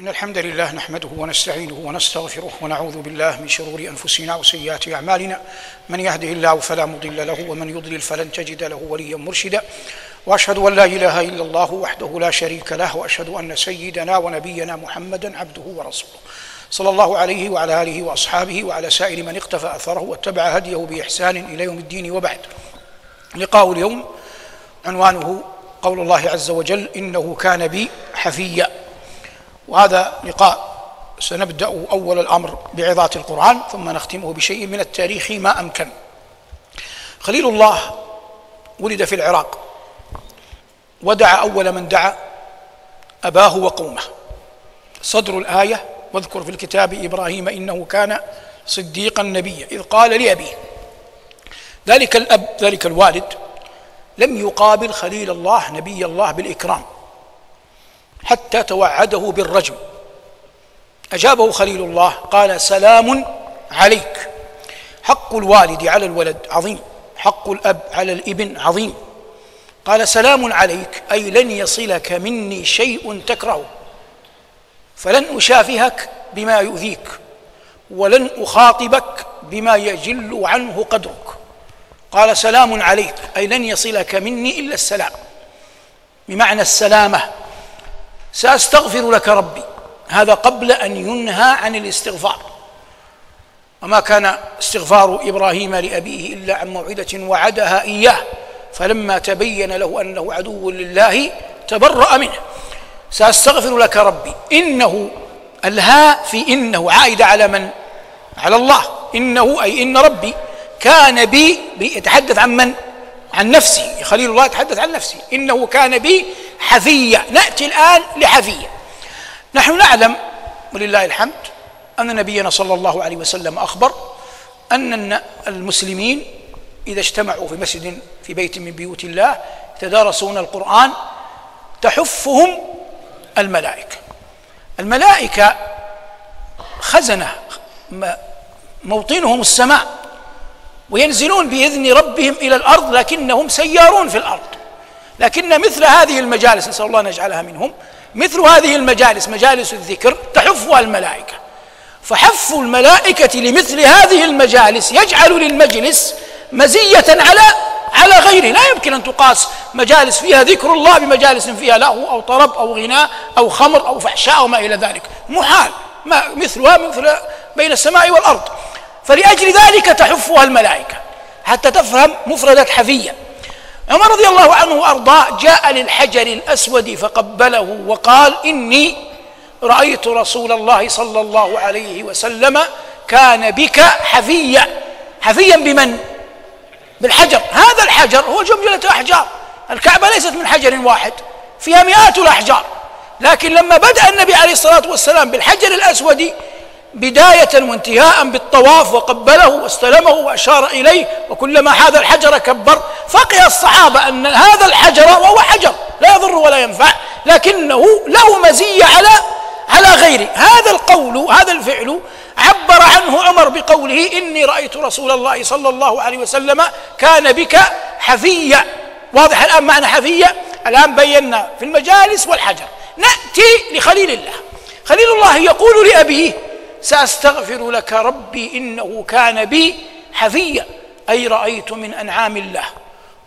إن الحمد لله نحمده ونستعينه ونستغفره ونعوذ بالله من شرور أنفسنا وسيئات أعمالنا. من يهده الله فلا مضل له ومن يضلل فلن تجد له وليا مرشدا. وأشهد أن لا إله إلا الله وحده لا شريك له وأشهد أن سيدنا ونبينا محمدا عبده ورسوله. صلى الله عليه وعلى آله وأصحابه وعلى سائر من اقتفى أثره واتبع هديه بإحسان إلى يوم الدين وبعد. لقاء اليوم عنوانه قول الله عز وجل إنه كان بي حفيا. وهذا لقاء سنبدأ أول الأمر بعظات القرآن ثم نختمه بشيء من التاريخ ما أمكن. خليل الله ولد في العراق. ودعا أول من دعا أباه وقومه. صدر الآية واذكر في الكتاب إبراهيم إنه كان صديقا نبيا إذ قال لأبيه ذلك الأب ذلك الوالد لم يقابل خليل الله نبي الله بالإكرام. حتى توعده بالرجم. أجابه خليل الله قال سلام عليك. حق الوالد على الولد عظيم حق الأب على الإبن عظيم. قال سلام عليك أي لن يصلك مني شيء تكرهه. فلن أشافهك بما يؤذيك ولن أخاطبك بما يجل عنه قدرك. قال سلام عليك أي لن يصلك مني إلا السلام. بمعنى السلامة. سأستغفر لك ربي. هذا قبل أن ينهى عن الاستغفار. وما كان استغفار إبراهيم لأبيه إلا عن موعدة وعدها إياه فلما تبين له أنه عدو لله تبرأ منه. سأستغفر لك ربي. إنه الهاء في إنه عائدة على من؟ على الله. إنه أي إن ربي كان بي يتحدث عن من؟ عن نفسه. خليل الله يتحدث عن نفسه. إنه كان بي حفية نأتي الآن لحفية نحن نعلم ولله الحمد أن نبينا صلى الله عليه وسلم أخبر أن المسلمين إذا اجتمعوا في مسجد في بيت من بيوت الله يتدارسون القرآن تحفهم الملائكة. الملائكة خزنة موطنهم السماء وينزلون بإذن ربهم إلى الأرض لكنهم سيارون في الأرض. لكن مثل هذه المجالس نسأل الله أن يجعلها منهم. مثل هذه المجالس مجالس الذكر تحفها الملائكة. فحف الملائكة لمثل هذه المجالس يجعل للمجلس مزية على على غيره. لا يمكن أن تقاس مجالس فيها ذكر الله بمجالس فيها لهو أو طرب أو غناء أو خمر أو فحشاء أو ما إلى ذلك. محال ما مثلها مثل بين السماء والأرض. فلأجل ذلك تحفها الملائكة. حتى تفهم مفردة حفية عمر رضي الله عنه وأرضاه جاء للحجر الأسود فقبله وقال إني رأيت رسول الله صلى الله عليه وسلم كان بك حفيا. حفيا بمن؟ بالحجر. هذا الحجر هو جمجله أحجار. الكعبة ليست من حجر واحد فيها مئات الأحجار. لكن لما بدأ النبي عليه الصلاة والسلام بالحجر الأسود بداية وانتهاء بالطواف وقبله واستلمه وأشار إليه وكلما حاذ الحجر كبر. فقه الصحابة أن هذا الحجر وهو حجر لا يضر ولا ينفع لكنه له مزية على على غيره. هذا القول هذا الفعل عبر عنه عمر بقوله إني رأيت رسول الله صلى الله عليه وسلم كان بك حفيا. واضح الآن معنى حفية الآن بينا في المجالس والحجر. نأتي لخليل الله. خليل الله يقول لأبيه سأستغفر لك ربي إنه كان بي حفيا. أي رأيت من أنعام الله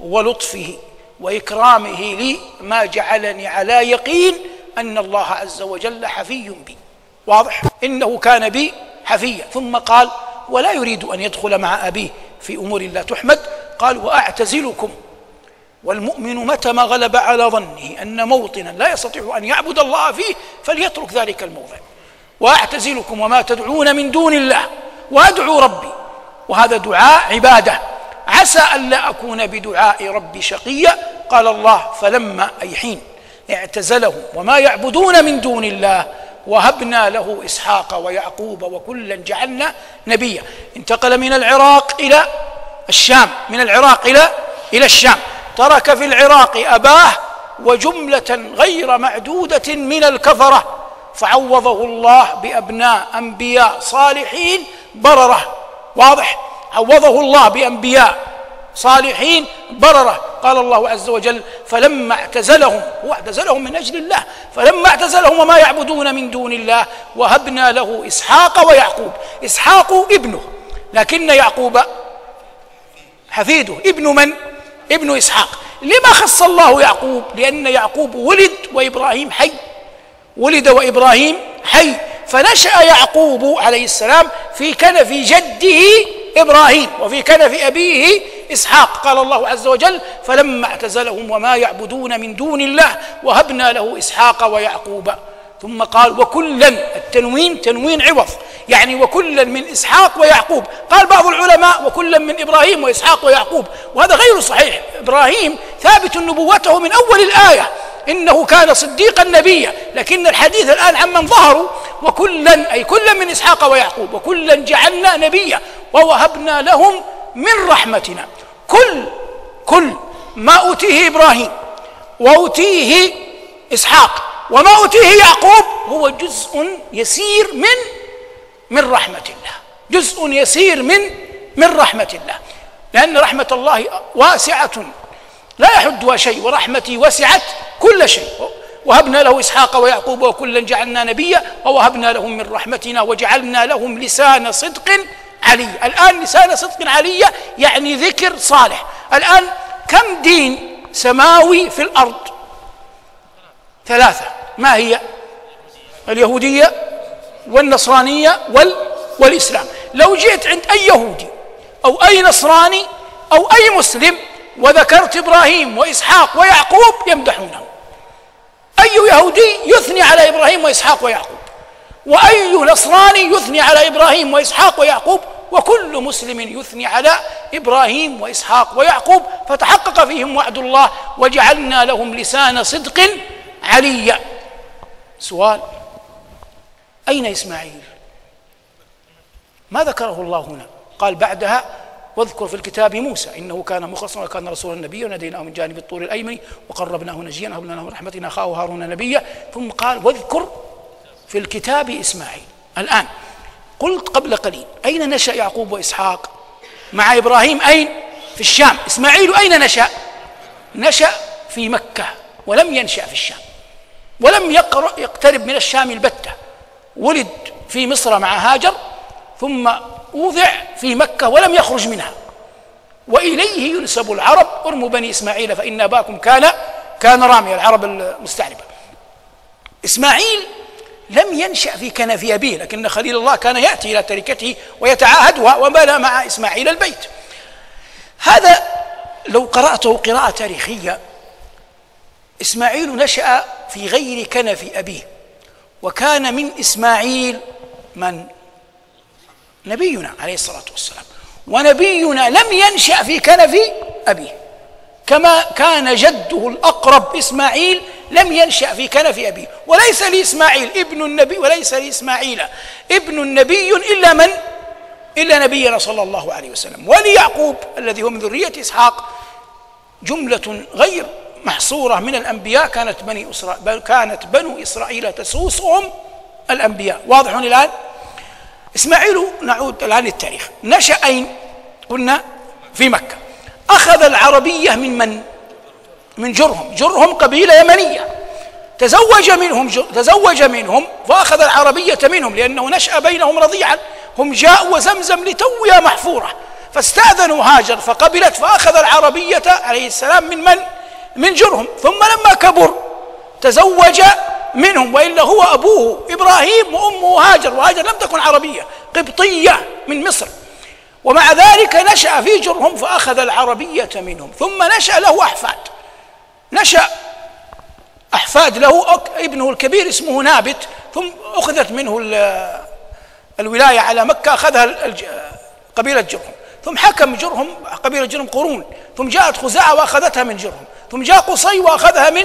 ولطفه وإكرامه لي ما جعلني على يقين أن الله عز وجل حفي بي. واضح؟ إنه كان بي حفيا. ثم قال ولا يريد أن يدخل مع ابيه في أمور لا تحمد قال وأعتزلكم والمؤمن متى ما غلب على ظنه أن موطنا لا يستطيع أن يعبد الله فيه فليترك ذلك الموضع وأعتزلكم وما تدعون من دون الله وأدعو ربي. وهذا دعاء عبادة. عسى الا أكون بدعاء ربي شقيا. قال الله فلما أي حين اعتزلهم وما يعبدون من دون الله وهبنا له إسحاق ويعقوب وكلا جعلنا نبيا. انتقل من العراق إلى الشام من العراق إلى إلى الشام. ترك في العراق أباه وجملة غير معدودة من الكفرة. فعوضه الله بأبناء أنبياء صالحين بررة. واضح؟ عوضه الله بأنبياء صالحين بررة. قال الله عز وجل فلما اعتزلهم هو اعتزلهم من أجل الله. فلما اعتزلهم وما يعبدون من دون الله وهبنا له إسحاق ويعقوب. إسحاق ابنه لكن يعقوب حفيده. ابن من؟ ابن إسحاق. لما خص الله يعقوب؟ لأن يعقوب ولد وإبراهيم حي. ولد وإبراهيم حي فنشأ يعقوب عليه السلام في كنف جده إبراهيم وفي كنف أبيه إسحاق. قال الله عز وجل فلما اعتزلهم وما يعبدون من دون الله وهبنا له إسحاق ويعقوب. ثم قال وكلا. التنوين تنوين عوض يعني وكلا من إسحاق ويعقوب. قال بعض العلماء وكلا من إبراهيم وإسحاق ويعقوب. وهذا غير صحيح. إبراهيم ثابت نبوته من أول الآية. إنه كان صديقا نبيا لكن الحديث الآن عمن ظهروا وكلا أي كلا من إسحاق ويعقوب وكلا جعلنا نبيا ووهبنا لهم من رحمتنا. كل كل ما أوتيه إبراهيم وأوتيه إسحاق وما أوتيه يعقوب هو جزء يسير من من رحمة الله. جزء يسير من من رحمة الله. لأن رحمة الله واسعة. لا يحدها شيء ورحمتي وسعت كل شيء. وهبنا له إسحاق ويعقوب وكلا جعلنا نبيا ووهبنا لهم من رحمتنا وجعلنا لهم لسان صدق علي. الآن لسان صدق علي يعني ذكر صالح. الآن كم دين سماوي في الأرض؟ ثلاثة. ما هي؟ اليهودية والنصرانية وال والإسلام. لو جئت عند أي يهودي أو أي نصراني أو أي مسلم وذكرت إبراهيم وإسحاق ويعقوب يمدحونه. أي يهودي يثني على إبراهيم وإسحاق ويعقوب؟ وأي نصراني يثني على إبراهيم وإسحاق ويعقوب؟ وكل مسلم يثني على إبراهيم وإسحاق ويعقوب. فتحقق فيهم وعد الله وجعلنا لهم لسان صدق عليا. سؤال أين إسماعيل؟ ما ذكره الله هنا. قال بعدها واذكر في الكتاب موسى إنه كان مخلصا وكان رسولا نبيا وناديناه من جانب الطور الأيمن وقربناه نجيا هب من رحمتنا أخاه هارون نبيا ثم قال واذكر في الكتاب إسماعيل. الآن قلت قبل قليل أين نشأ يعقوب وإسحاق؟ مع إبراهيم أين؟ في الشام. إسماعيل أين نشأ؟ نشأ في مكة ولم ينشأ في الشام ولم يقترب من الشام البتة. ولد في مصر مع هاجر ثم وضع في مكة ولم يخرج منها. وإليه ينسب العرب ارموا بني إسماعيل فإن أباكم كان كان رامي العرب المستعربة. إسماعيل لم ينشأ في كنف أبيه لكن خليل الله كان يأتي إلى تركته ويتعاهدها وبنى مع إسماعيل البيت. هذا لو قرأته قراءة تاريخية إسماعيل نشأ في غير كنف أبيه وكان من إسماعيل من؟ نبينا عليه الصلاة والسلام. ونبينا لم ينشأ في كنف أبيه. كما كان جده الأقرب إسماعيل لم ينشأ في كنف أبيه. وليس لإسماعيل ابن النبي وليس لإسماعيل ابن النبي إلا من؟ إلا نبينا صلى الله عليه وسلم. وليعقوب الذي هو من ذرية إسحاق جملة غير محصورة من الأنبياء. كانت بني إسرائيل كانت بنو إسرائيل تسوسهم الأنبياء. واضح الآن؟ إسماعيل نعود الآن للتاريخ. نشأ أين؟ قلنا في مكة. أخذ العربية من من؟ من جرهم. جرهم قبيلة يمنية. تزوج منهم تزوج منهم فأخذ العربية منهم لأنه نشأ بينهم رضيعا. هم جاءوا وزمزم لتويا محفورة. فاستأذنوا هاجر فقبلت فأخذ العربية عليه السلام من من؟ من جرهم. ثم لما كبر تزوج منهم وإلا هو أبوه إبراهيم وأمه هاجر وهاجر لم تكن عربية قبطية من مصر. ومع ذلك نشأ في جرهم فأخذ العربية منهم. ثم نشأ له أحفاد. نشأ أحفاد له ابنه الكبير اسمه نابت ثم أخذت منه الولاية على مكة أخذها قبيلة جرهم. ثم حكم جرهم قبيلة جرهم قرون. ثم جاءت خزاعة وأخذتها من جرهم. ثم جاء قصي وأخذها من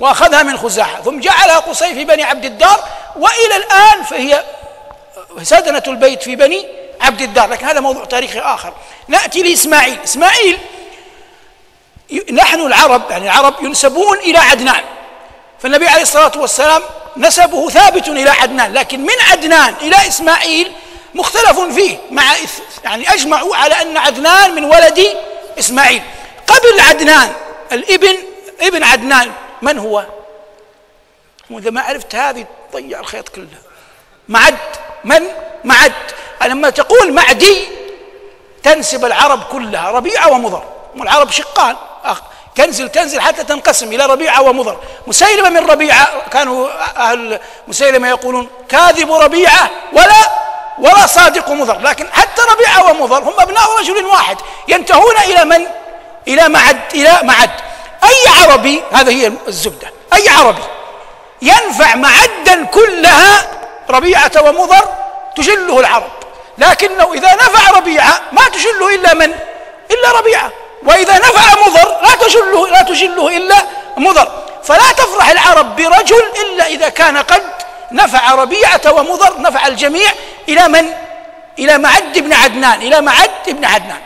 وأخذها من خزاعة. ثم جعلها قصي في بني عبد الدار وإلى الآن فهي سدنة البيت في بني عبد الدار. لكن هذا موضوع تاريخي آخر. نأتي لإسماعيل. إسماعيل نحن العرب يعني العرب ينسبون إلى عدنان. فالنبي عليه الصلاة والسلام نسبه ثابت إلى عدنان. لكن من عدنان إلى إسماعيل مختلف فيه. مع يعني أجمعوا على أن عدنان من ولد إسماعيل. قبل عدنان الإبن ابن عدنان من هو؟ وإذا ما عرفت هذه ضيع الخيط كله. معد. من؟ معد. لما تقول معدي تنسب العرب كلها ربيعة ومضر. والعرب شقان تنزل تنزل حتى تنقسم إلى ربيعة ومضر. مسيلمة من ربيعة كانوا أهل مسيلمة يقولون كاذب ربيعة ولا ولا صادق مضر. لكن حتى ربيعة ومضر هم أبناء رجل واحد. ينتهون إلى من؟ إلى معد. إلى معد. أي عربي هذا هي الزبدة. أي عربي ينفع معدا كلها ربيعة ومضر تجله العرب. لكنه إذا نفع ربيعة ما تجله إلا من؟ إلا ربيعة. وإذا نفع مضر لا تجله لا تجله إلا مضر. فلا تفرح العرب برجل إلا إذا كان قد نفع ربيعة ومضر نفع الجميع إلى من؟ إلى معد بن عدنان إلى معد بن عدنان.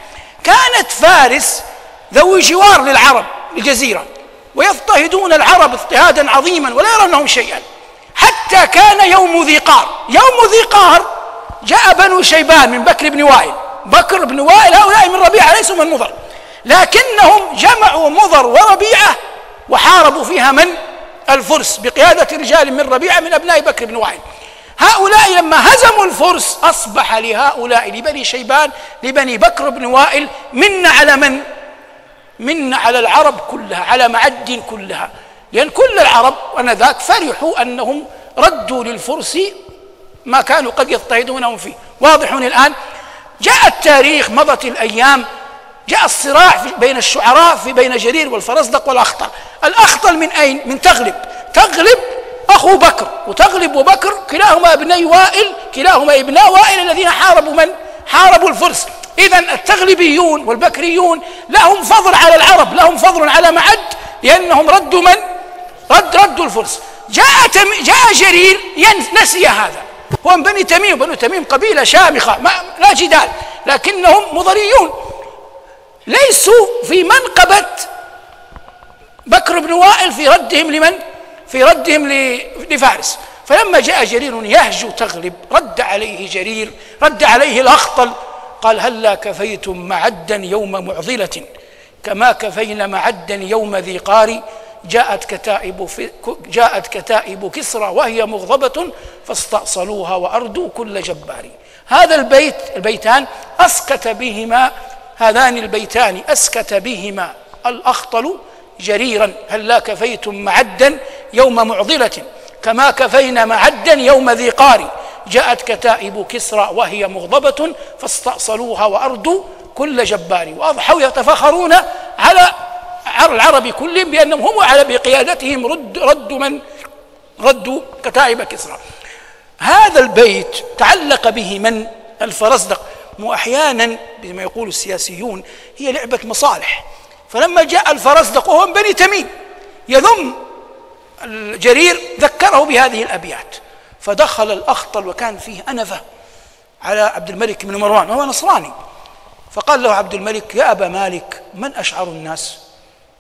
كانت فارس ذوي جوار للعرب. الجزيرة ويضطهدون العرب اضطهادا عظيما ولا يرونهم شيئا. حتى كان يوم ذي قار. يوم ذي قار جاء بنو شيبان من بكر بن وائل. بكر بن وائل هؤلاء من ربيعة ليسوا من مضر. لكنهم جمعوا مضر وربيعة وحاربوا فيها من؟ الفرس بقيادة رجال من ربيعة من أبناء بكر بن وائل. هؤلاء لما هزموا الفرس أصبح لهؤلاء لبني شيبان لبني بكر بن وائل من على من؟ من على العرب كلها على معد كلها. لأن كل العرب آنذاك فرحوا أنهم ردوا للفرس ما كانوا قد يضطهدونهم فيه. واضح الآن جاء التاريخ مضت الأيام جاء الصراع في بين الشعراء في بين جرير والفرزدق والأخطل. الأخطل من أين؟ من تغلب. تغلب أخو بكر وتغلب وبكر كلاهما ابني وائل كلاهما ابناء وائل الذين حاربوا من؟ حاربوا الفرس. إذا التغلبيون والبكريون لهم فضل على العرب لهم فضل على معد لأنهم ردوا من؟ رد ردوا الفرس. جاء جاء جرير نسي هذا. هو من بني تميم بنو تميم قبيلة شامخة ما لا جدال لكنهم مضريون. ليسوا في منقبة بكر بن وائل في ردهم لمن؟ في ردهم لفارس. فلما جاء جرير يهجو تغلب رد عليه جرير رد عليه الأخطل. قال هلا كفيتم معدا يوم معضلة؟ كما كفينا معدا يوم ذي قار جاءت كتائب في جاءت كتائب كسرى وهي مغضبة فاستأصلوها وأردوا كل جبار. هذا البيت البيتان أسكت بهما هذان البيتان أسكت بهما. الأخطل جريرا هلا كفيتم معدا يوم معضلة؟ كما كفينا معدا يوم ذي قار. جاءت كتائب كسرى وهي مغضبة فاستأصلوها وأردوا كل جبار. وأضحوا يتفاخرون على العرب كلهم بأنهم هم على بقيادتهم رد ردوا من ردوا كتائب كسرى. هذا البيت تعلق به من؟ الفرزدق. واحيانا بما يقول السياسيون هي لعبة مصالح. فلما جاء الفرزدق وهو من بني تميم يذم الجرير ذكره بهذه الأبيات. فدخل الاخطل وكان فيه أنفة على عبد الملك بن مروان وهو نصراني. فقال له عبد الملك يا أبا مالك من أشعر الناس؟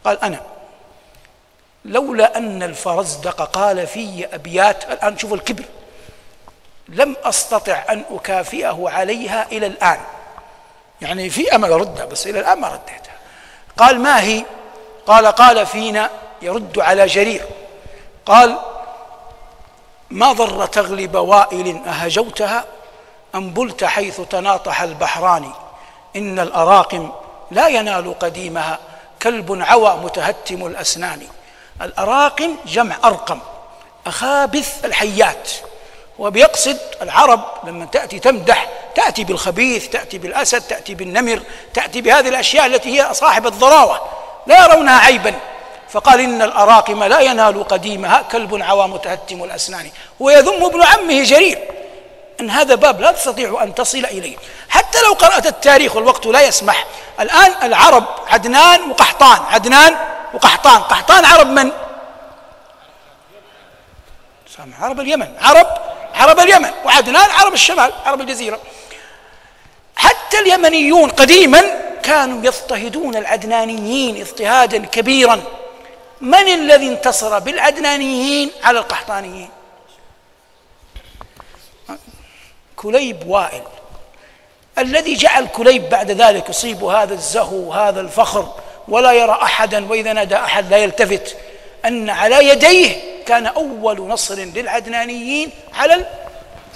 قال أنا. لولا أن الفرزدق قال في أبيات الآن شوفوا الكبر لم أستطع أن أكافئه عليها إلى الآن. يعني في امل اردها بس إلى الآن ما رديتها. قال ما هي؟ قال قال فينا يرد على جرير. قال ما ضر تغلب وائل أهجوتها أم بلت حيث تناطح البحران؟ إن الأراقم لا ينال قديمها كلب عوى متهتم الأسنان. الأراقم جمع أرقم أخابث الحيات. وبيقصد العرب لما تأتي تمدح تأتي بالخبيث تأتي بالأسد تأتي بالنمر تأتي بهذه الأشياء التي هي صاحب الضراوة. لا يرونها عيبا. فقال إن الأراقم لا ينال قديمها كلب عوى متهتم الأسنان. ويذم ابن عمه جرير. أن هذا باب لا تستطيع أن تصل إليه. حتى لو قرأت التاريخ والوقت لا يسمح. الآن العرب عدنان وقحطان. عدنان وقحطان. قحطان عرب من؟ عرب اليمن. عرب عرب اليمن. وعدنان عرب الشمال عرب الجزيرة. حتى اليمنيون قديما كانوا يضطهدون العدنانيين اضطهادا كبيرا. من الذي انتصر؟ بالعدنانيين على القحطانيين. كليب وائل. الذي جعل كليب بعد ذلك يصيب هذا الزهو وهذا الفخر ولا يرى أحدا وإذا نادى أحد لا يلتفت. أن على يديه كان أول نصر للعدنانيين على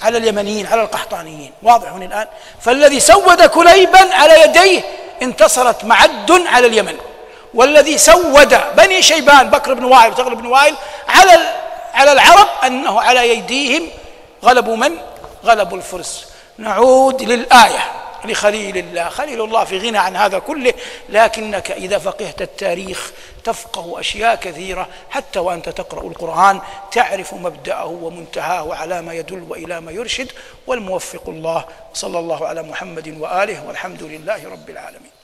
على اليمنيين على القحطانيين. واضح الآن. فالذي سود كليبا على يديه انتصرت معد على اليمن. والذي سود بني شيبان بكر بن وائل وتغلب بن وائل على على العرب أنه على يديهم غلبوا من؟ غلبوا الفرس. نعود للآية لخليل الله. خليل الله في غنى عن هذا كله لكنك إذا فقهت التاريخ تفقه أشياء كثيرة حتى وأنت تقرأ القرآن تعرف مبدأه ومنتهاه على ما يدل وإلى ما يرشد. والموفق الله صلى الله على محمد وآله والحمد لله رب العالمين.